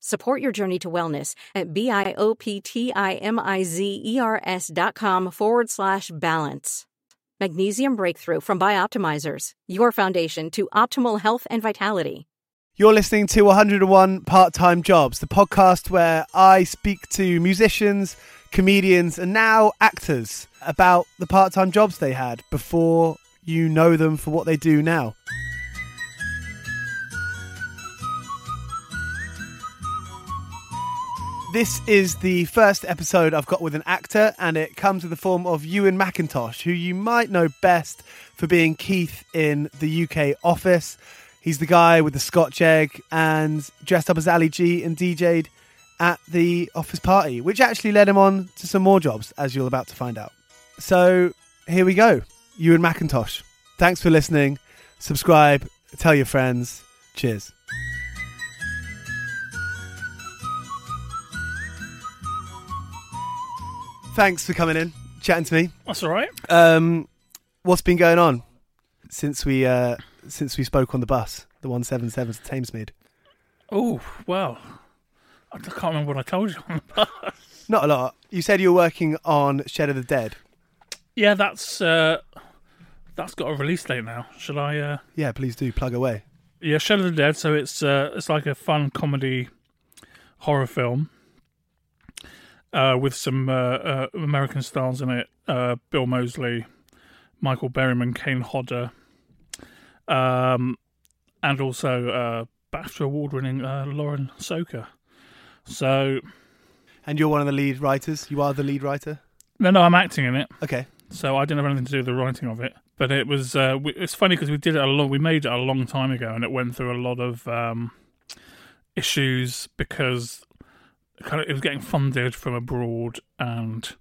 Support your journey to wellness at B-I-O-P-T-I-M-I-Z-E-R-S dot com forward slash balance. Magnesium Breakthrough from Bioptimizers, your foundation to optimal health and vitality. You're listening to 101 Part Time Jobs, the podcast where I speak to musicians, comedians, and now actors about the part time jobs they had before you know them for what they do now. This is the first episode I've got with an actor, and it comes in the form of Ewen MacIntosh, who you might know best for being Keith in the UK office. He's the guy with the Scotch egg and dressed up as Ali G and DJ'd at the office party, which actually led him on to some more jobs, as you're about to find out. So here we go. Ewen MacIntosh. Thanks for listening. Subscribe, tell your friends. Cheers. Thanks for coming in, chatting to me. That's all right. Um, what's been going on since we uh, since we spoke on the bus, the one seven seven to Thamesmead? Oh, well, I can't remember what I told you on the bus. Not a lot. You said you were working on Shed of the Dead. Yeah, that's uh, that's got a release date now. Shall I? Uh... Yeah, please do plug away. Yeah, Shed of the Dead. So it's uh, it's like a fun comedy horror film uh, with some uh, uh, American stars in it: uh, Bill Moseley, Michael Berryman, Kane Hodder, um, and also uh, BAFTA award-winning uh, Lauren Socha. So And you're one of the lead writers. You are the lead writer. no, no, I'm acting in it. Okay. so I didn't have anything to do with the writing of it. But it was uh, we, it's funny because we did it a long, we made it a long time ago, and it went through a lot of um, issues because kind of it was getting funded from abroad, and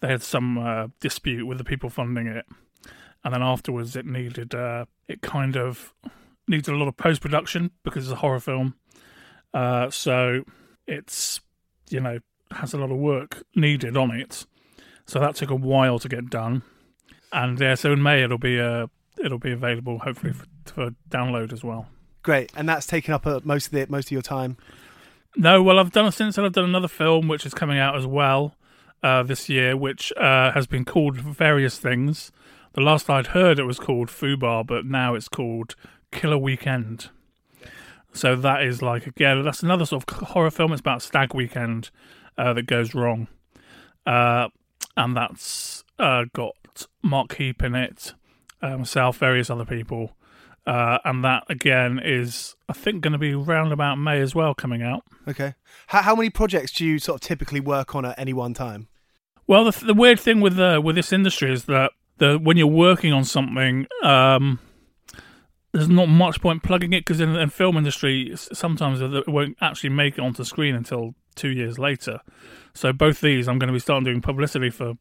they had some uh, dispute with the people funding it, and then afterwards it needed uh, it kind of needed a lot of post production because it's a horror film, uh, so it's you know has a lot of work needed on it. So that took a while to get done, and yeah, so in May it'll be uh, it'll be available hopefully for, for download as well. Great. And that's taken up uh, most of the most of your time. No, well I've done since then. I've done another film which is coming out as well uh, this year, which uh, has been called various things. The last I'd heard it was called Fubar, but now it's called Killer Weekend. So that is like again, that's another sort of horror film. It's about stag weekend uh, that goes wrong, uh, and that's uh, got Mark Heap in it, uh, myself, various other people, uh, and that again is I think going to be round about May as well coming out. Okay. How, how many projects do you sort of typically work on at any one time? Well, the, the weird thing with uh, with this industry is that the when you're working on something, um, there's not much point plugging it because in the film industry, sometimes it won't actually make it onto screen until two years later. So both these, I'm going to be starting doing publicity for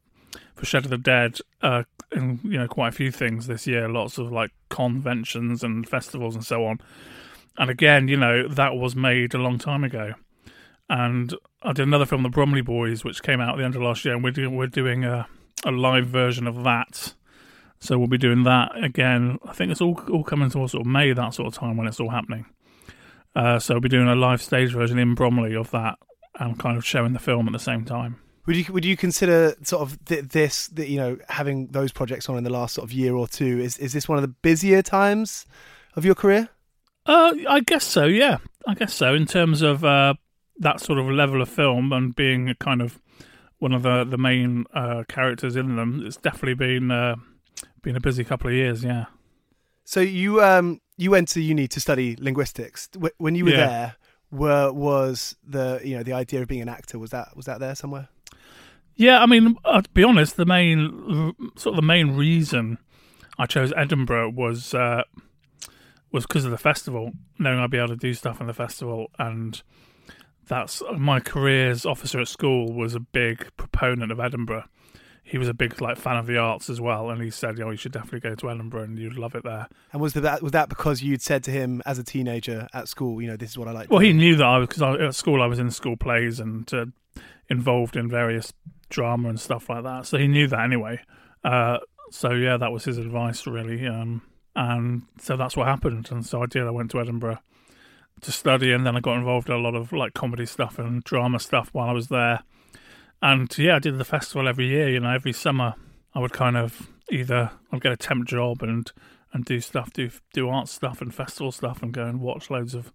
for Shed of the Dead, uh, and you know quite a few things this year. Lots of like conventions and festivals and so on. And again, you know that was made a long time ago and I did another film, The Bromley Boys, which came out at the end of last year, and we're doing, we're doing a, a live version of that. So we'll be doing that again. I think it's all all coming towards sort of May, that sort of time when it's all happening. Uh, so we'll be doing a live stage version in Bromley of that, and kind of showing the film at the same time. Would you would you consider sort of th- this that you know having those projects on in the last sort of year or two is is this one of the busier times of your career? Uh, I guess so. Yeah, I guess so. In terms of uh, that sort of level of film and being a kind of one of the the main uh, characters in them, it's definitely been uh, been a busy couple of years. Yeah. So you um you went to uni to study linguistics. When you were Yeah. there, were was the you know the idea of being an actor was that was that there somewhere? Yeah, I mean, uh, to be honest, the main sort of the main reason I chose Edinburgh was uh, was because of the festival, knowing I'd be able to do stuff in the festival, and that's my careers officer at school was a big proponent of Edinburgh. He was a big like fan of the arts as well, and he said, "Oh, you should definitely go to Edinburgh, and you'd love it there." And was that was that because you'd said to him as a teenager at school, you know, this is what I like. Well, he knew that I was because at school I was in school plays and uh, involved in various drama and stuff like that. So he knew that anyway. Uh, so yeah, that was his advice really, um, and so that's what happened. And so I did. I went to Edinburgh to study, and then I got involved in a lot of like comedy stuff and drama stuff while I was there. And yeah, I did the festival every year. You know, every summer I would kind of either I'd get a temp job and and do stuff, do do art stuff and festival stuff, and go and watch loads of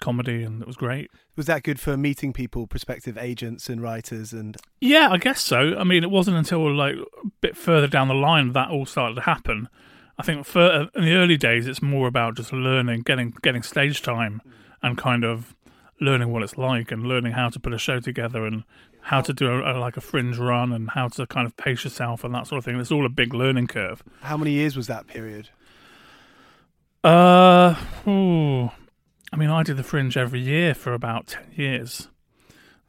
comedy, and it was great. was that good for meeting people, prospective agents and writers, and Yeah, I guess so. I mean, it wasn't until like a bit further down the line that all started to happen. I think for, in the early days, it's more about just learning, getting getting stage time, and kind of learning what it's like, and learning how to put a show together, and how to do a, a, like a fringe run, and how to kind of pace yourself, and that sort of thing. It's all a big learning curve. how many years was that period? Uh, ooh, I mean, I did the fringe every year for about ten years.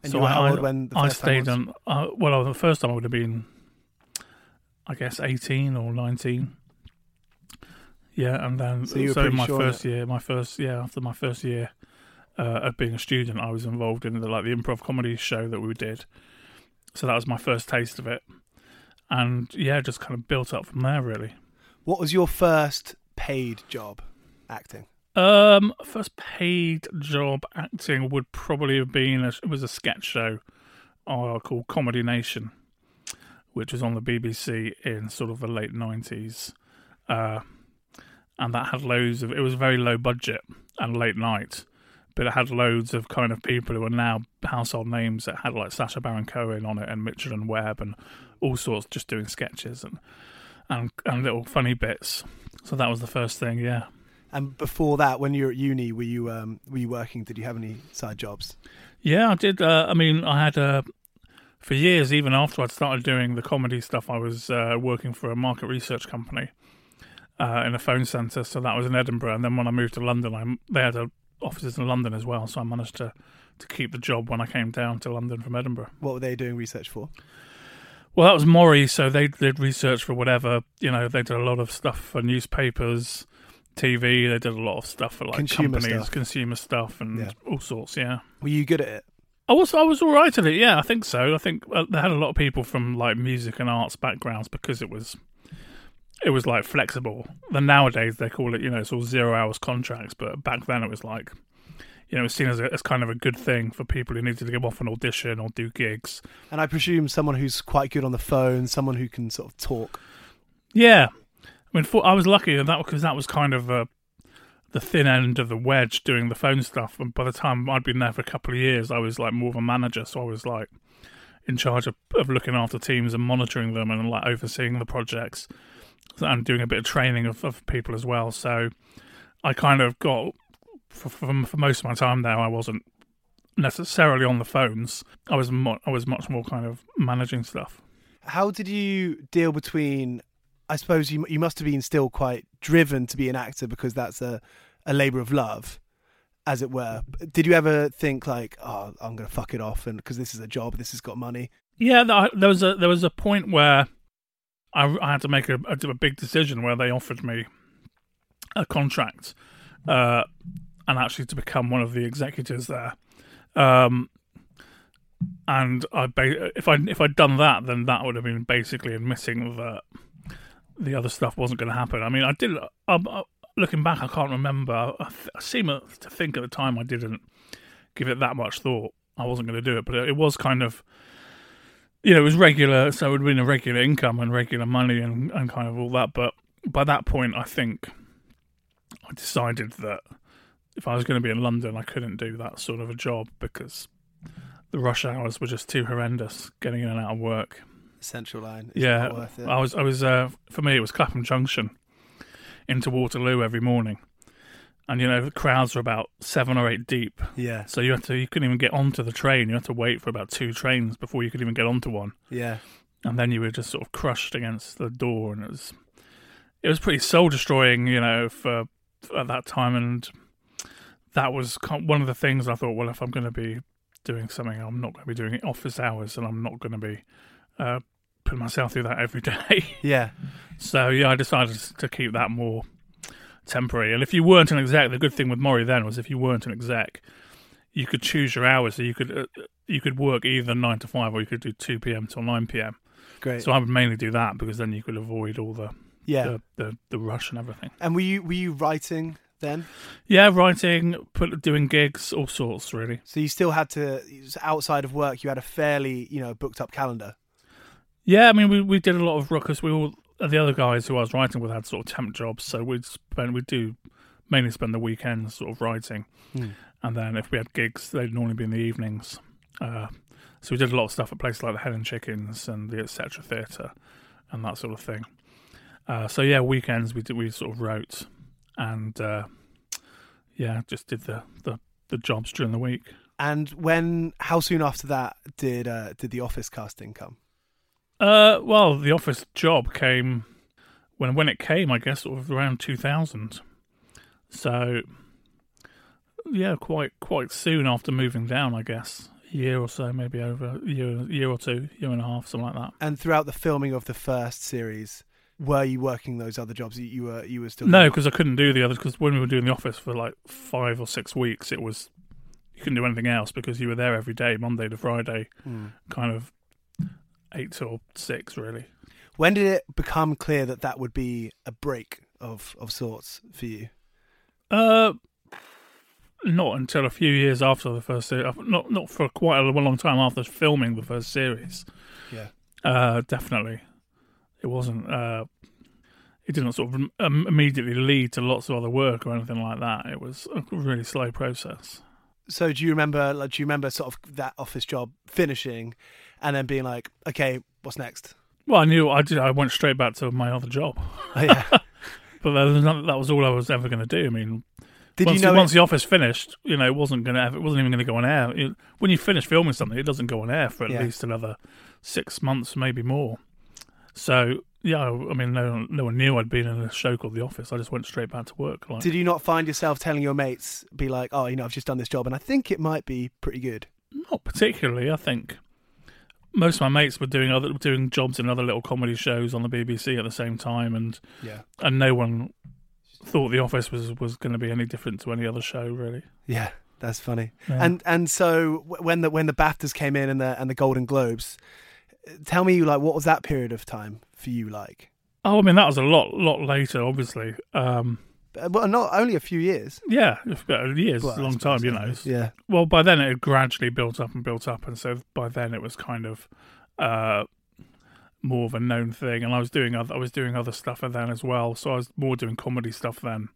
And you were old when the I first time stayed on? Uh, well, the first time I would have been, I guess, eighteen or nineteen. Yeah, and then So so my sure first year, my first yeah, after my first year uh, of being a student, I was involved in the like the improv comedy show that we did. So that was my first taste of it, and yeah, just kind of built up from there really. What was your first paid job acting? Um, first paid job acting would probably have been a, it was a sketch show uh, called Comedy Nation, which was on the BBC in sort of the late nineties, uh, and that had loads of. It was very low budget and late night, but it had loads of kind of people who are now household names. that had like Sacha Baron Cohen on it and Mitchell and Webb and all sorts, just doing sketches and and and little funny bits. So that was the first thing, yeah. And before that, when you were at uni, were you um, were you working? Did you have any side jobs? Yeah, I did. Uh, I mean, I had uh, for years, even after I'd started doing the comedy stuff, I was uh, working for a market research company uh, in a phone centre. So that was in Edinburgh. And then when I moved to London, I, they had a, offices in London as well. So I managed to, to keep the job when I came down to London from Edinburgh. What were they doing research for? Well, that was Mori. So they did research for whatever. You know, they did a lot of stuff for newspapers. TV, they did a lot of stuff for like Consumer companies, stuff. consumer stuff, and Yeah. all sorts. Yeah, Were you good at it? I was I was all right at it. Yeah, I think so. I think uh, they had a lot of people from like music and arts backgrounds because it was it was like flexible. Then nowadays they call it you know it's all zero hours contracts, but back then it was like you know it was seen as a, as kind of a good thing for people who needed to give off an audition or do gigs. And I presume someone who's quite good on the phone, someone who can sort of talk. Yeah, I mean for, I was lucky that because that was kind of uh, the thin end of the wedge doing the phone stuff. And by the time I'd been there for a couple of years, I was like more of a manager, so I was like in charge of, of looking after teams and monitoring them and like overseeing the projects and doing a bit of training of, of people as well. So I kind of got for, for, for most of my time there, I wasn't necessarily on the phones. I was mo- I was much more kind of managing stuff. How did you deal between? I suppose you you must have been still quite driven to be an actor because that's a a labor of love, as it were. Did you ever think like, oh, I'm going to fuck it off, and because this is a job, this has got money? Yeah, there was a there was a point where I, I had to make a, a, a big decision where they offered me a contract, uh, and actually to become one of the executors there. Um, and I if I if I'd done that, then that would have been basically admitting that the other stuff wasn't going to happen. I mean, I did. Um, uh, looking back, I can't remember. I, th- I seem to think at the time I didn't give it that much thought. I wasn't going to do it, but it, it was kind of you know, it was regular, so it would have been a regular income and regular money and, and kind of all that. But by that point, I think I decided that if I was going to be in London, I couldn't do that sort of a job because the rush hours were just too horrendous getting in and out of work. Central Line, is Yeah. I was, I was, uh, for me, it was Clapham Junction into Waterloo every morning. And you know the crowds were about seven or eight deep, yeah, so you had to you couldn't even get onto the train. You had to wait for about two trains before you could even get onto one yeah. and then you were just sort of crushed against the door, and it was it was pretty soul destroying, you know, for, for at that time, and that was one of the things I thought. Well, if I'm going to be doing something, I'm not going to be doing it office hours, and I'm not going to be uh, putting myself through that every day. Yeah, so yeah, I decided to keep that more temporary. And if you weren't an exec, the good thing with Mori then was if you weren't an exec, you could choose your hours. So you could uh, you could work either nine to five, or you could do two p.m. till nine p.m. great. So I would mainly do that because then you could avoid all the yeah. the, the, the rush and everything. And were you were you writing then? Yeah, writing, put doing gigs, all sorts really. So you still had to outside of work. You had a fairly you know booked up calendar. Yeah, I mean we we did a lot of because we all the other guys who I was writing with had sort of temp jobs, so we'd spend we'd do mainly spend the weekends sort of writing, Hmm. and then if we had gigs, they'd normally be in the evenings. Uh, so we did a lot of stuff at places like the Hen and Chickens and the Etc. Theatre and that sort of thing. Uh, so yeah, weekends we did, we sort of wrote and uh, yeah, just did the, the the jobs during the week. And when how soon after that did uh, did the office casting come? Uh, well, the office job came when when it came, I guess, sort of around two thousand. So, yeah, quite quite soon after moving down, I guess, a year or so, maybe over a year, year or two, year and a half, something like that. And throughout the filming of the first series, were you working those other jobs? You, you were you were still No, because I couldn't do the others. Because when we were doing the office for like five or six weeks, it was you couldn't do anything else because you were there every day, Monday to Friday, Hmm. kind of eight till six, really. When did it become clear that that would be a break of of sorts for you? Uh, not until a few years after the first series. Not not for quite a long time after filming the first series. Yeah. Uh, definitely, it wasn't. Uh, it didn't sort of um, immediately lead to lots of other work or anything like that. It was a really slow process. So do you remember? Like, do you remember sort of that office job finishing, and then being like, okay, what's next? Well, I knew I did. I went straight back to my other job. Oh, yeah. but that was, not, that was all I was ever going to do. I mean, Did once, you know? once it- the office finished, you know, it wasn't going to. It wasn't even going to go on air. It- when you finish filming something, it doesn't go on air for at Yeah. least another six months, maybe more. So yeah, I mean, no, one- no one knew I'd been in a show called The Office. I just went straight back to work. Like, did you not find yourself telling your mates, be like, oh, you know, I've just done this job, and I think it might be pretty good. Not particularly. I think most of my mates were doing other doing jobs in other little comedy shows on the BBC at the same time, and Yeah. and no one thought The Office was was going to be any different to any other show, really. Yeah, that's funny. Yeah. And and so when the when the BAFTAs came in and the and the Golden Globes, tell me like what was that period of time for you like? oh, I mean that was a lot lot later, obviously. Um, Well, not only a few years. yeah, about years, Well, a long time, you know. Yeah. Well, by then it had gradually built up and built up, and so by then it was kind of uh, more of a known thing. And I was doing other, I was doing other stuff then as well. So I was more doing comedy stuff then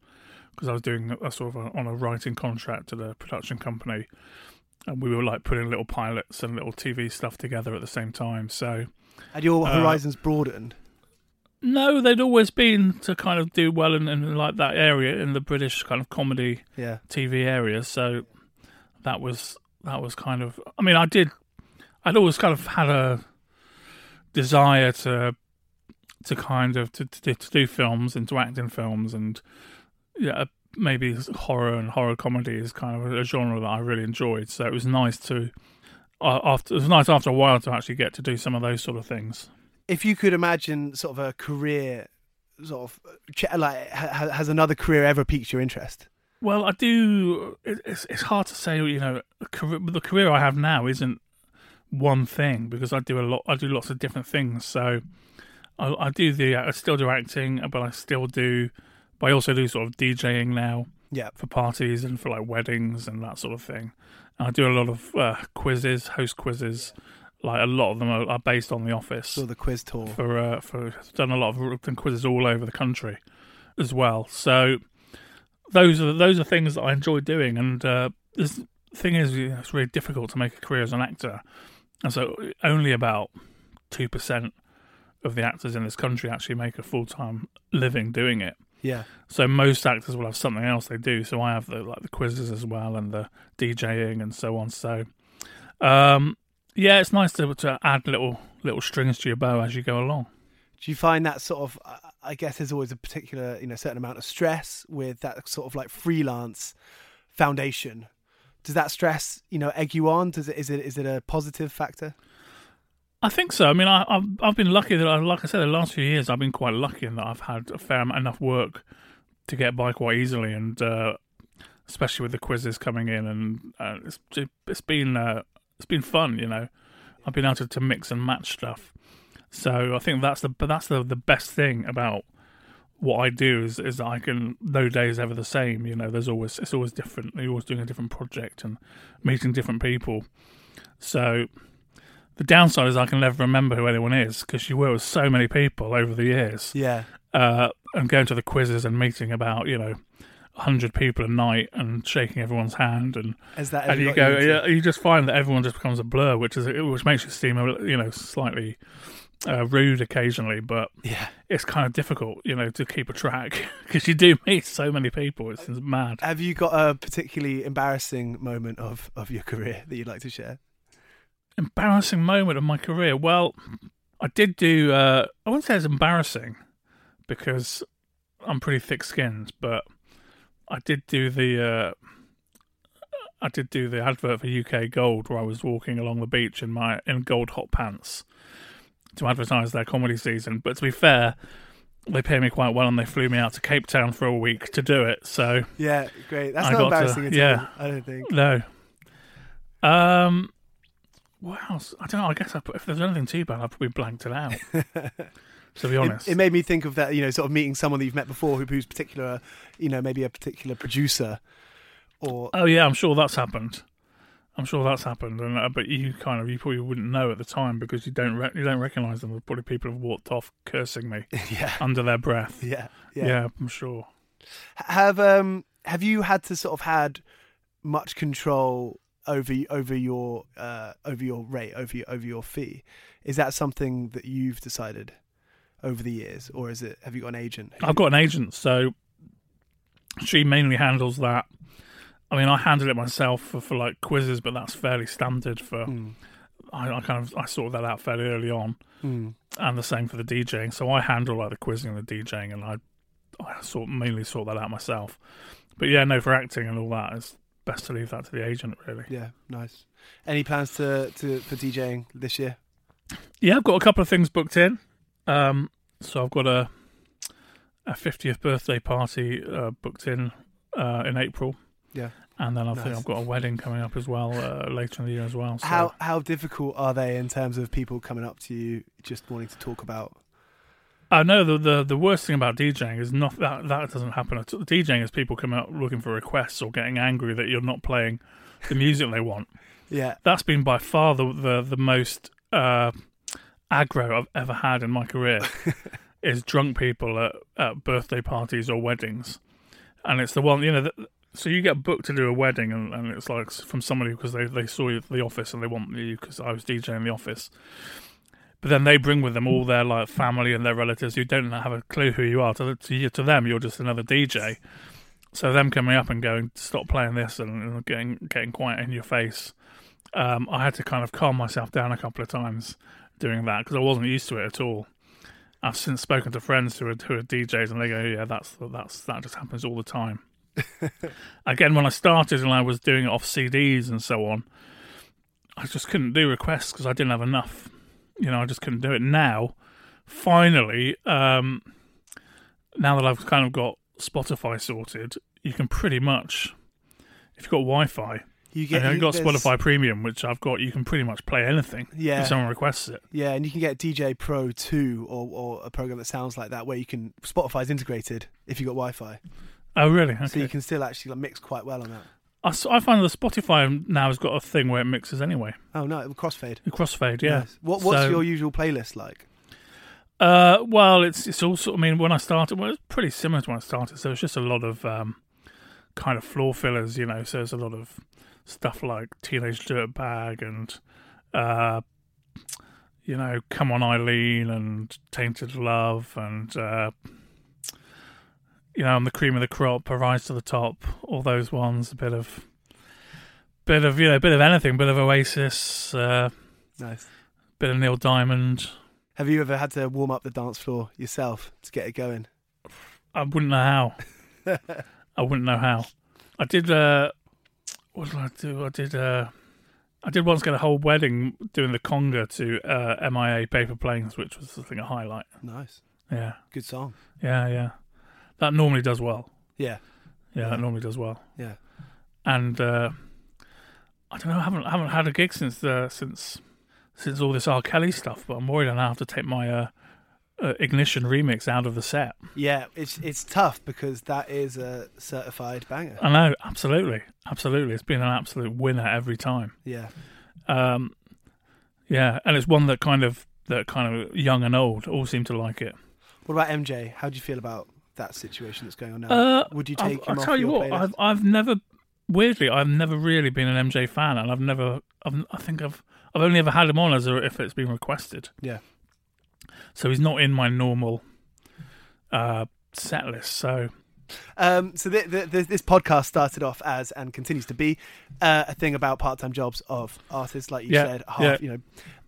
because I was doing a sort of a, on a writing contract to the production company, and we were like putting little pilots and little TV stuff together at the same time. So Had your Uh, horizons broadened? No, they'd always been to kind of do well in, in like that area in the British kind of comedy Yeah. TV area. So that was that was kind of. I mean, I did. I'd always kind of had a desire to to kind of to to, to do films and to act in films, and yeah, maybe horror and horror comedy is kind of a genre that I really enjoyed. So it was nice to. Uh, after it was nice after a while to actually get to do some of those sort of things. If you could imagine sort of a career, sort of like has another career ever piqued your interest? Well, I do. It's it's hard to say. You know, career, the career I have now isn't one thing because I do a lot. I do lots of different things. So I, I do the. I still do acting, but I still do. But I also do sort of DJing now Yeah. for parties and for like weddings and that sort of thing. And I do a lot of uh, quizzes, host quizzes. Like a lot of them are, are based on The Office Saw the quiz tour. for uh, for I've done a lot of done quizzes all over the country as well. So those are those are things that I enjoy doing. And uh, this thing is, you know, it's really difficult to make a career as an actor, and so only about two percent of the actors in this country actually make a full time living doing it. Yeah. So most actors will have something else they do. So I have the like the quizzes as well and the DJing and so on. So um, yeah, it's nice to to add little little strings to your bow as you go along. Do you find that sort of? I- I guess there's always a particular, you know, certain amount of stress with that sort of like freelance foundation. Does that stress, you know, egg you on? Does it? Is it? Is it a positive factor? I think so. I mean, I, I've I've been lucky that, I, like I said, the last few years I've been quite lucky in that I've had a fair amount, enough work to get by quite easily, and uh, especially with the quizzes coming in, and uh, it's it's been uh, it's been fun. You know, I've been able to, to mix and match stuff. So I think that's the but that's the the best thing about what I do is is that I can no day is ever the same. You know, there's always it's always different. You're always doing a different project and meeting different people. So the downside is I can never remember who anyone is because you work with so many people over the years, Yeah. uh, and going to the quizzes and meeting about you know hundred people a night and shaking everyone's hand and As that. and you go yeah, you just find that everyone just becomes a blur, which is which makes you seem you know slightly uh, rude occasionally, but Yeah. it's kind of difficult you know to keep a track because you do meet so many people. It's, it's mad. Have you got a particularly embarrassing moment of of your career that you'd like to share? embarrassing moment of my career. Well, I did do. Uh, I wouldn't say it's embarrassing because I'm pretty thick-skinned, but I did do the. Uh, I did do the advert for UK Gold where I was walking along the beach in my in gold hot pants to advertise their comedy season. But to be fair, they pay me quite well and they flew me out to Cape Town for a week to do it. So Yeah, great. That's I not to- embarrassing at yeah. all. I don't think. no. Um, what else? I don't know. I guess I put, if there's anything too bad, I probably blanked it out. to be honest, It, it made me think of that, you know, sort of meeting someone that you've met before who, who's particular, you know, maybe a particular producer or oh yeah, I'm sure that's happened. I'm sure that's happened, and uh, but you kind of you probably wouldn't know at the time because you don't re- you don't recognise them. Probably people have walked off cursing me yeah, under their breath. yeah, Yeah, yeah. I'm sure. Have um have you had to sort of had much control over over your uh over your rate over your over your fee? Is that something that you've decided over the years, or is it have you got an agent? I've got an agent, so she mainly handles that. I mean, I handle it myself for, for like quizzes, but that's fairly standard for. Mm, I, I kind of I sorted that out fairly early on, mm. and the same for the DJing. So I handle like the quizzing and the DJing, and I I sort mainly sort that out myself. But yeah, no, for acting and all that, it's best to leave that to the agent, really. Yeah, nice. Any plans to, to for DJing this year? Yeah, I've got a couple of things booked in. Um, so I've got a a 50th birthday party uh, booked in uh, in April. Yeah. And then I think I've got a wedding coming up as well uh, later in the year as well. So How how difficult are they in terms of people coming up to you just wanting to talk about? I know the, the the worst thing about DJing is not that that doesn't happen at all. DJing is people coming up looking for requests or getting angry that you're not playing the music they want. Yeah, That's been by far the the, the most uh, aggro I've ever had in my career. is drunk people at, at birthday parties or weddings, and it's the one you know. That, so you get booked to do a wedding, and, and it's like from somebody because they they saw you at the office and they want you because I was DJing the office. But then they bring with them all their like family and their relatives who don't have a clue who you are. To to, you, to them, you're just another DJ. So them coming up and going, stop playing this, and, and getting getting quite in your face. Um, I had to kind of calm myself down a couple of times doing that because I wasn't used to it at all. I've since spoken to friends who are who are DJs, and they go, "Yeah, that's that's that just happens all the time." Again, when I started and I was doing it off CDs and so on, I just couldn't do requests because I didn't have enough. You know, I just couldn't do it. Now, finally, um, now that I've kind of got Spotify sorted, you can pretty much, if you've got Wi-Fi, you and you- got there's- Spotify Premium, which I've got, you can pretty much play anything Yeah, if someone requests it. yeah, and you can get DJ Pro two or or a program that sounds like that where you can Spotify's integrated if you've got Wi-Fi, Oh, really? Okay. so you can still actually like, mix quite well on that. I find the Spotify now has got a thing where it mixes anyway. Oh no, crossfade. The crossfade, yeah. Nice. What what's So- your usual playlist like? Uh, well, it's it's also. I mean, when I started, well, it's pretty similar to when I started. So it's just a lot of um, kind of floor fillers, you know. So there's a lot of stuff like Teenage Dirtbag and uh, you know, Come On Eileen and Tainted Love and uh, you know, I'm the cream of the crop, a rise to the Top, all those ones. A bit of bit of you know, a bit of anything, bit of Oasis, uh, Nice. bit of Neil Diamond. Have you ever had to warm up the dance floor yourself to get it going? I wouldn't know how. I wouldn't know how. I did. Uh, what did I do? I did. Uh, I did once get a whole wedding doing the conga to uh, MIA Paper Planes, which was I think a highlight. Nice, Yeah, good song. yeah, yeah. That normally does well. Yeah, Yeah, Yeah. that normally does well. yeah. And uh, I don't know. I haven't I haven't had a gig since uh, since since all this R Kelly stuff. But I'm worried I now have to take my uh, Ignition remix out of the set. Yeah, it's it's tough because that is a certified banger. I know, absolutely, absolutely. It's been an absolute winner every time. Yeah, Um, yeah, and it's one that kind of that kind of young and old all seem to like it. What about MJ? How do you feel about that situation that's going on now? Uh, Would you take him I'll off tell you your what, playlist? I've I've never weirdly I've never really been an MJ fan, and I've never I've, I think I've I've only ever had him on as a, if it's been requested. Yeah. So he's not in my normal uh, set list. So Um, so th- th- th- this podcast started off as and continues to be uh, a thing about part-time jobs of artists, like you Yeah, said. Half, yeah. you know,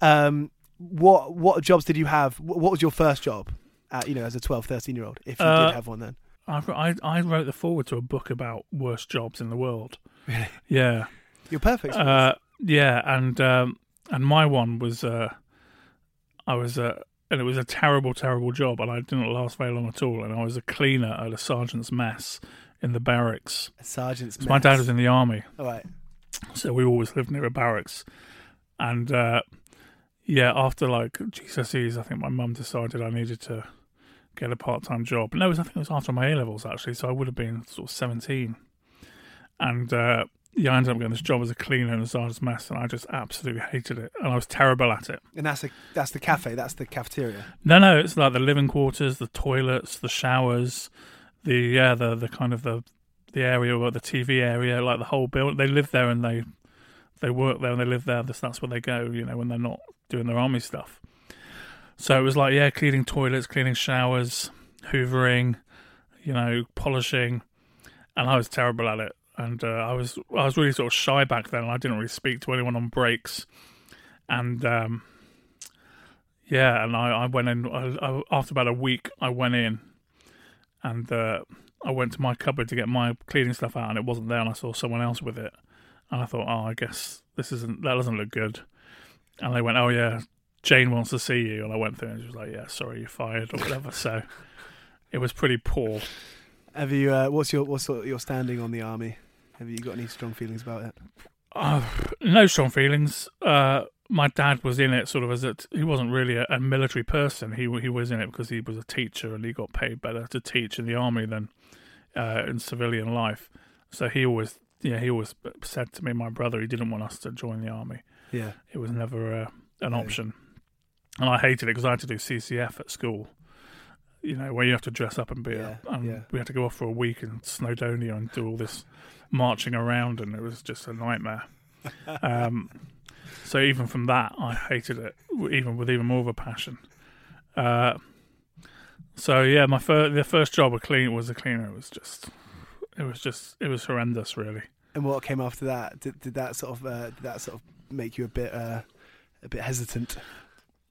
um, what what jobs did you have? What was your first job? At, you know, as a 12, 13 year old, if you Uh, did have one then. I, I I wrote the forward to a book about worst jobs in the world. Really? Yeah. You're perfect. Uh, yeah, and um, and my one was uh, I was uh, and it was a terrible, terrible job, and I didn't last very long at all. And I was a cleaner at a sergeant's mess in the barracks. this. sergeant's. So my dad was in the army, All right. so we always lived near a barracks. And uh, yeah, after like GCSEs, I think my mum decided I needed to get a part-time job. No, it was, I think it was after my A levels actually, so I would have been sort of seventeen. And uh, yeah, I ended up getting this job as a cleaner in a sergeant's mess, and I just absolutely hated it, and I was terrible at it. And that's a, that's the cafe. That's the cafeteria. No, no, it's like the living quarters, the toilets, the showers, the yeah, the the kind of the the area or the TV area, like the whole building. They live there and they they work there and they live there. That's that's where they go, you know, when they're not doing their army stuff. So it was like yeah, cleaning toilets, cleaning showers, hoovering, you know, polishing, and I was terrible at it. And uh, I was I was really sort of shy back then. I didn't really speak to anyone on breaks, and um, yeah, and I, I went in I, I, after about a week. I went in, and uh, I went to my cupboard to get my cleaning stuff out, and it wasn't there. And I saw someone else with it, and I thought, oh, I guess this isn't that doesn't look good. And they went, oh yeah, Jane wants to see you, and I went through and she was like, yeah, sorry, you're fired or whatever. so it was pretty poor. Have you? Uh, what's your what's your standing on the army? Have you got any strong feelings about it? Uh, no strong feelings. Uh, my dad was in it sort of as a he wasn't really a, a, military person. He he was in it because he was a teacher and he got paid better to teach in the army than uh, in civilian life. So he always yeah he always said to me, my brother, he didn't want us to join the army. Yeah, it was never uh, an option, and I hated it because I had to do CCF at school. You know where you have to dress up and be, yeah, a, and yeah. we had to go off for a week in Snowdonia and do all this marching around, and it was just a nightmare. um, so even from that, I hated it, even with even more of a passion. Uh, so yeah, my first the first job of clean was a cleaner. It was just, it was just, it was horrendous, really. And what came after that? Did, did that sort of uh, did that sort of make you a bit uh, a bit hesitant?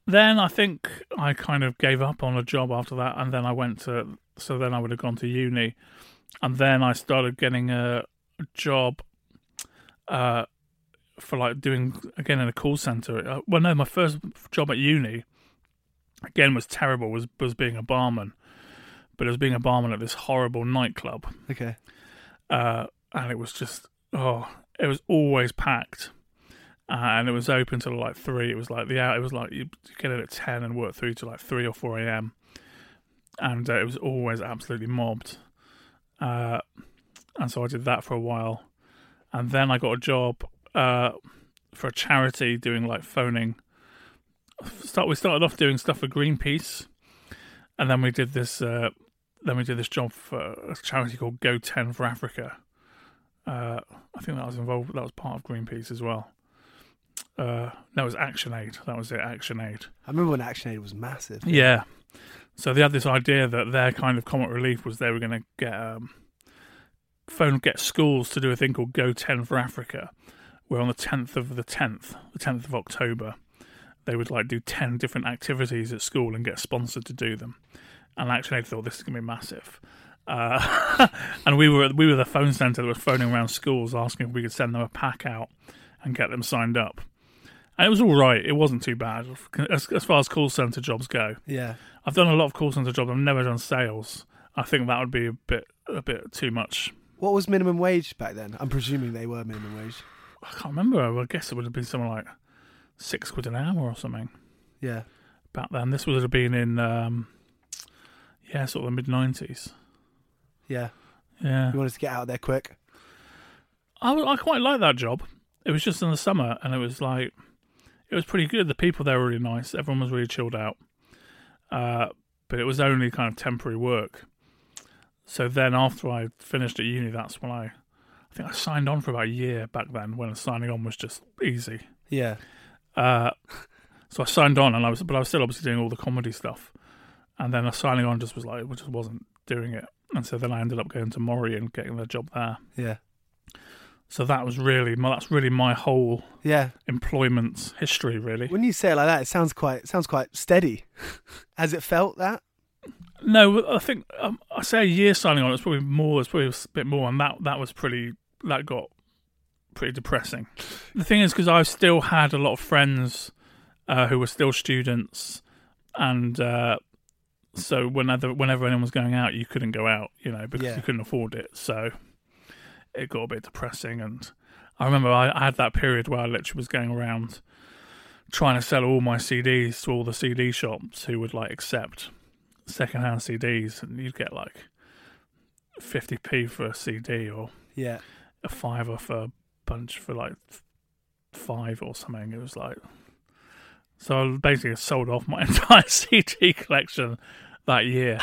Then I think I kind of gave up on a job after that, and then I went to. So then I would have gone to uni, and then I started getting a, a job uh, for like doing again in a call center. Uh, well, no, my first job at uni again was terrible. Was was being a barman, but it was being a barman at this horrible nightclub. Okay, uh, and it was just oh, it was always packed. Uh, and it was open till like three. It was like the hour. It was like you get in at ten and work through to like three or four a.m. And uh, it was always absolutely mobbed. And so I did that for a while, and then I got a job uh, for a charity doing like phoning. Start we started off doing stuff for Greenpeace, and then we did this. Uh, then we did this job for a charity called Go Ten for Africa. Uh, I think that was involved. That was part of Greenpeace as well. Uh, that was Action Aid. That was it. Action Aid. I remember when Action Aid was massive. Yeah. So they had this idea that their kind of comic relief was they were going to get um, phone get schools to do a thing called Go Ten for Africa, where on the 10th of the 10th, the 10th of October, they would like do 10 different activities at school and get sponsored to do them. And actually, I thought this is going to be massive. Uh, and we were we were the phone centre that was phoning around schools asking if we could send them a pack out and get them signed up. And it was all right. It wasn't too bad as, as far as call centre jobs go. Yeah, I've done a lot of call centre jobs. I've never done sales. I think that would be a bit a bit too much. What was minimum wage back then? I'm presuming they were minimum wage. I can't remember. I guess it would have been something like six quid an hour or something. Yeah. Back then, this would have been in, um, yeah, sort of the mid nineties. Yeah. Yeah. You wanted to get out there quick. I, I quite like that job. It was just in the summer, and it was like, it was pretty good. The people there were really nice. Everyone was really chilled out. Uh, but it was only kind of temporary work. So then, after I finished at uni, that's when I I think I signed on for about a year back then when signing on was just easy. Yeah. Uh, so I signed on, and I was, but I was still obviously doing all the comedy stuff. And then signing on just was like, it just wasn't doing it. And so then I ended up going to Mori and getting the job there. Yeah. So that was really my, that's really my whole yeah employment history. Really, when you say it like that, it sounds quite it sounds quite steady. Has it felt that? No, I think um, I say a year signing on. It's probably more. It's probably a bit more, and that that was pretty that got pretty depressing. The thing is, because I still had a lot of friends uh, who were still students, and uh, so whenever whenever anyone was going out, you couldn't go out, you know, because Yeah. you couldn't afford it. So it got a bit depressing, and I remember I, I had that period where I literally was going around trying to sell all my CDs to all the CD shops who would like accept secondhand CDs, and you'd get like fifty p for a CD or Yeah. a fiver for a bunch for like five or something. It was like so I basically sold off my entire CD collection that year.